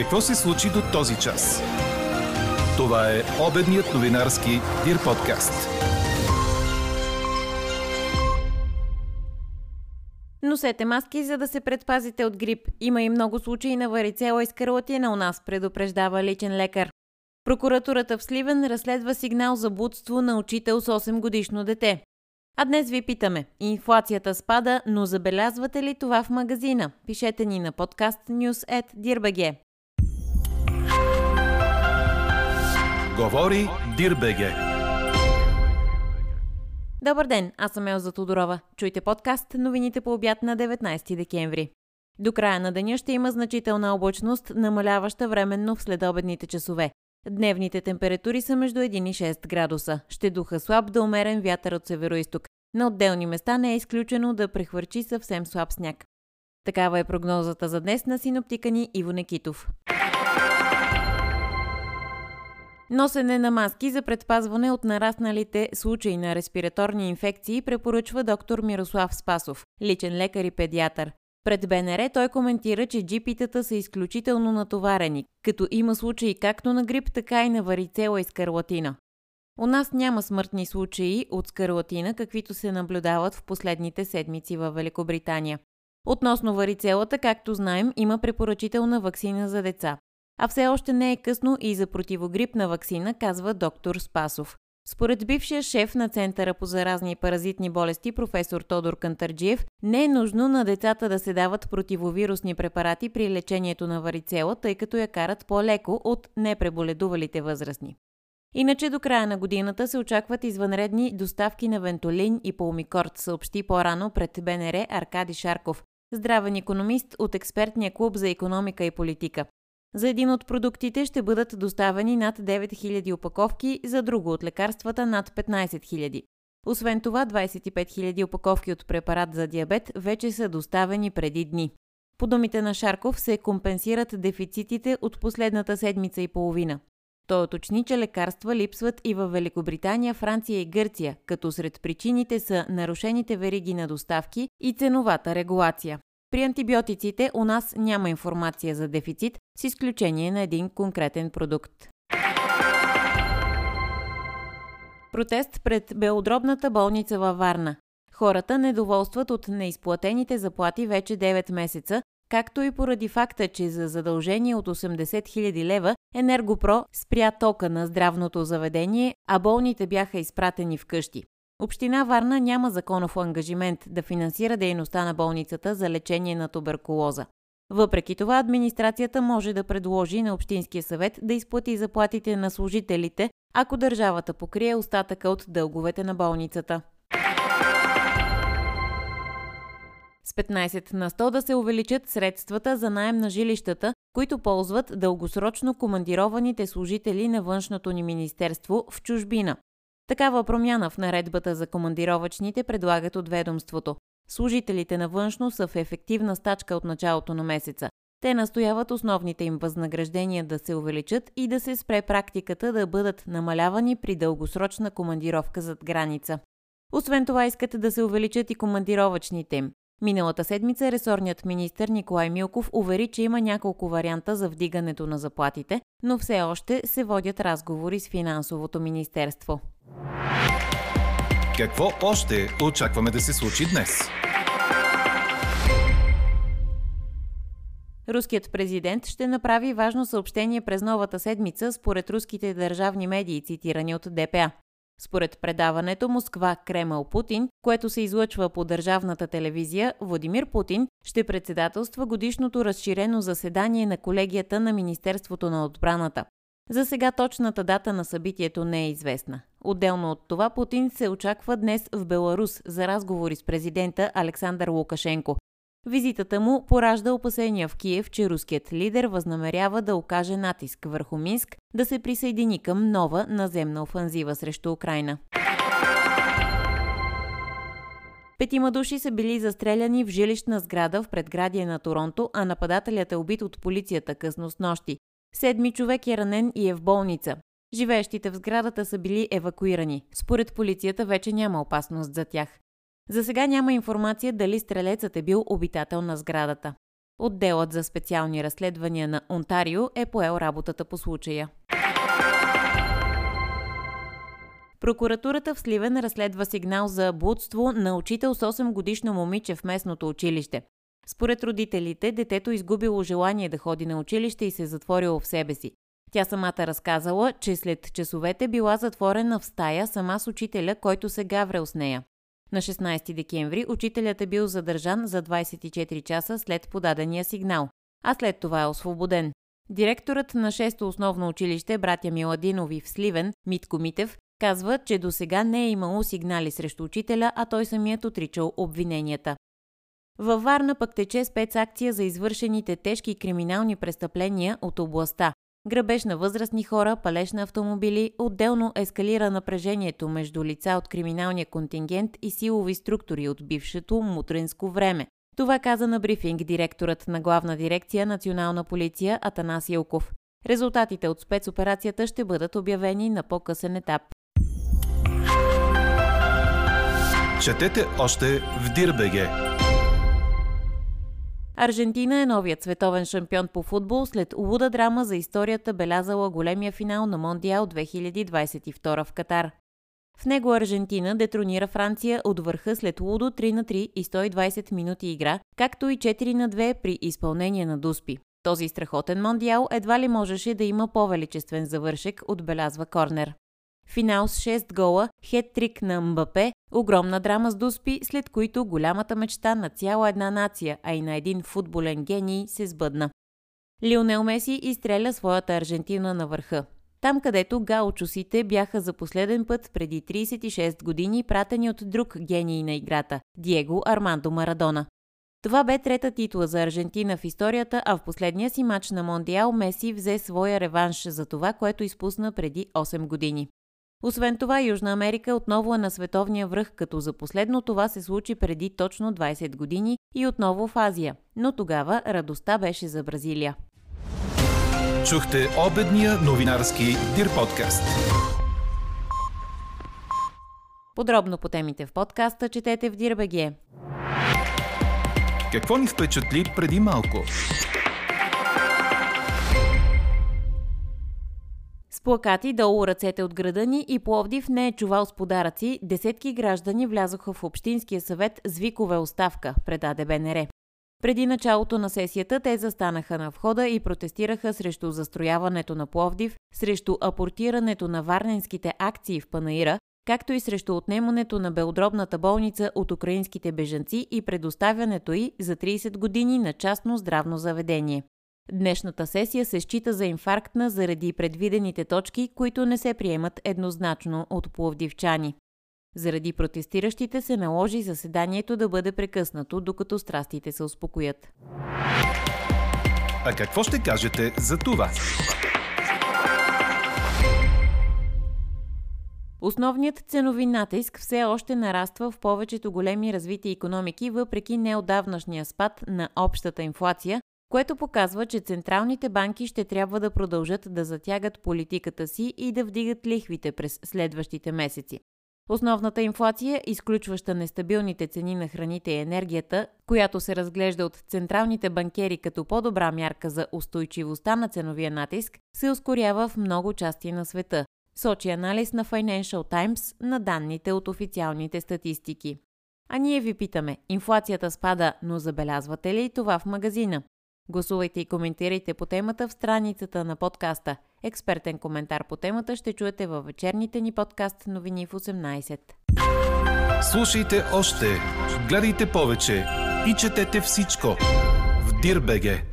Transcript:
Какво се случи до този час? Това е обедният новинарски Дир подкаст. Носете маски, за да се предпазите от грип. Има и много случаи на варицела и скарлатина у нас, предупреждава личен лекар. Прокуратурата в Сливен разследва сигнал за будство на учител с 8 годишно дете. А днес ви питаме. Инфлацията спада, но забелязвате ли това в магазина? Пишете ни на подкаст news@dirbg. Говори Дирбеге. Добър ден, аз съм Елза Тодорова. Чуйте подкаст новините по обяд на 19 декември. До края на деня ще има значителна облачност, намаляваща временно в следобедните часове. Дневните температури са между 1 и 6 градуса. Ще духа слаб да умерен вятър от североисток. На отделни места не е изключено да прехвърчи съвсем слаб сняг. Такава е прогнозата за днес на синоптика ни Иво Некитов. Носене на маски за предпазване от нарасналите случаи на респираторни инфекции препоръчва доктор Мирослав Спасов, личен лекар и педиатър. Пред БНР той коментира, че джипитата са изключително натоварени, като има случаи както на грип, така и на варицела и скарлатина. У нас няма смъртни случаи от скарлатина, каквито се наблюдават в последните седмици във Великобритания. Относно варицелата, както знаем, има препоръчителна вакцина за деца. А все още не е късно и за противогрипна вакцина, казва доктор Спасов. Според бившия шеф на Центъра по заразни и паразитни болести професор Тодор Кантарджиев, не е нужно на децата да се дават противовирусни препарати при лечението на варицела, тъй като я карат по-леко от непреболедувалите възрастни. Иначе до края на годината се очакват извънредни доставки на Вентолин и Полмикорт, съобщи по-рано пред БНР Аркади Шарков, здравен економист от експертния клуб за економика и политика. За един от продуктите ще бъдат доставени над 9000 опаковки, за друго от лекарствата над 15 000. Освен това, 25 000 опаковки от препарат за диабет вече са доставени преди дни. По думите на Шарков се компенсират дефицитите от последната седмица и половина. Той уточни, че лекарства липсват и в Великобритания, Франция и Гърция, като сред причините са нарушените вериги на доставки и ценовата регулация. При антибиотиците у нас няма информация за дефицит, с изключение на един конкретен продукт. Протест пред белодробната болница във Варна. Хората недоволстват от неизплатените заплати вече 9 месеца, както и поради факта, че за задължение от 80 000 лева Енергопро спря тока на здравното заведение, а болните бяха изпратени вкъщи. Община Варна няма законов ангажимент да финансира дейността на болницата за лечение на туберкулоза. Въпреки това, администрацията може да предложи на Общинския съвет да изплати заплатите на служителите, ако държавата покрие остатъка от дълговете на болницата. С 15 на 100 да се увеличат средствата за найем на жилищата, които ползват дългосрочно командированите служители на външното ни министерство в чужбина. Такава промяна в наредбата за командировачните предлагат от ведомството. Служителите на външно са в ефективна стачка от началото на месеца. Те настояват основните им възнаграждения да се увеличат и да се спре практиката да бъдат намалявани при дългосрочна командировка зад граница. Освен това искат да се увеличат и командировачните им. Миналата седмица ресорният министр Николай Милков увери, че има няколко варианта за вдигането на заплатите, но все още се водят разговори с финансовото министерство. Какво още очакваме да се случи днес? Руският президент ще направи важно съобщение през новата седмица според руските държавни медии, цитирани от ДПА. Според предаването Москва Кремъл Путин, което се излъчва по държавната телевизия, Владимир Путин ще председателства годишното разширено заседание на колегията на Министерството на отбраната. За сега точната дата на събитието не е известна. Отделно от това Путин се очаква днес в Беларус за разговори с президента Александър Лукашенко. Визитата му поражда опасения в Киев, че руският лидер възнамерява да окаже натиск върху Минск да се присъедини към нова наземна офанзива срещу Украина. Петима души са били застреляни в жилищна сграда в предградие на Торонто, а нападателят е убит от полицията късно с нощи. Седми човек е ранен и е в болница. Живеещите в сградата са били евакуирани. Според полицията вече няма опасност за тях. За сега няма информация дали стрелецът е бил обитател на сградата. Отделът за специални разследвания на Онтарио е поел работата по случая. Прокуратурата в Сливен разследва сигнал за блудство на учител с 8 годишно момиче в местното училище. Според родителите, детето изгубило желание да ходи на училище и се затворило в себе си. Тя самата разказала, че след часовете била затворена в стая сама с учителя, който се гаврел с нея. На 16 декември учителят е бил задържан за 24 часа след подадения сигнал, а след това е освободен. Директорът на 6-то основно училище, братя Миладинови в Сливен, Митко Митев, казва, че до сега не е имало сигнали срещу учителя, а той самият отричал обвиненията. Във Варна пък тече спецакция за извършените тежки криминални престъпления от областта. Грабеж на възрастни хора, палеж на автомобили, отделно ескалира напрежението между лица от криминалния контингент и силови структури от бившето мутринско време. Това каза на брифинг директорът на главна дирекция Национална полиция Атанас Илков. Резултатите от спецоперацията ще бъдат обявени на по-късен етап. Четете още в Дирбеге! Аржентина е новият световен шампион по футбол след луда драма за историята белязала големия финал на Мондиал 2022 в Катар. В него Аржентина детронира Франция от върха след лудо 3 на 3 и 120 минути игра, както и 4 на 2 при изпълнение на Дуспи. Този страхотен мондиал едва ли можеше да има по-величествен завършек, отбелязва Корнер. Финал с 6 гола, хет-трик на Мбапе, огромна драма с Дуспи, след които голямата мечта на цяла една нация, а и на един футболен гений се сбъдна. Лионел Меси изстреля своята Аржентина на върха. Там, където гаучусите бяха за последен път преди 36 години пратени от друг гений на играта – Диего Армандо Марадона. Това бе трета титла за Аржентина в историята, а в последния си матч на Мондиал Меси взе своя реванш за това, което изпусна преди 8 години. Освен това, Южна Америка отново е на световния връх, като за последно това се случи преди точно 20 години и отново в Азия. Но тогава радостта беше за Бразилия. Чухте обедния новинарски Дир подкаст. Подробно по темите в подкаста четете в Дирбеге. Какво ни впечатли преди малко? С плакати долу ръцете от града ни и Пловдив не е чувал с подаръци, десетки граждани влязоха в Общинския съвет с викове оставка, предаде БНР. Преди началото на сесията те застанаха на входа и протестираха срещу застрояването на Пловдив, срещу апортирането на варненските акции в Панаира, както и срещу отнемането на белодробната болница от украинските бежанци и предоставянето й за 30 години на частно здравно заведение. Днешната сесия се счита за инфарктна заради предвидените точки, които не се приемат еднозначно от пловдивчани. Заради протестиращите се наложи заседанието да бъде прекъснато, докато страстите се успокоят. А какво ще кажете за това? Основният ценови натиск все още нараства в повечето големи развити економики, въпреки неодавнашния спад на общата инфлация, което показва, че централните банки ще трябва да продължат да затягат политиката си и да вдигат лихвите през следващите месеци. Основната инфлация, изключваща нестабилните цени на храните и енергията, която се разглежда от централните банкери като по-добра мярка за устойчивостта на ценовия натиск, се ускорява в много части на света, сочи анализ на Financial Times на данните от официалните статистики. А ние ви питаме, инфлацията спада, но забелязвате ли това в магазина? Гласувайте и коментирайте по темата в страницата на подкаста. Експертен коментар по темата ще чуете във вечерните ни подкаст новини в 18. Слушайте още, гледайте повече и четете всичко в Дирбеге.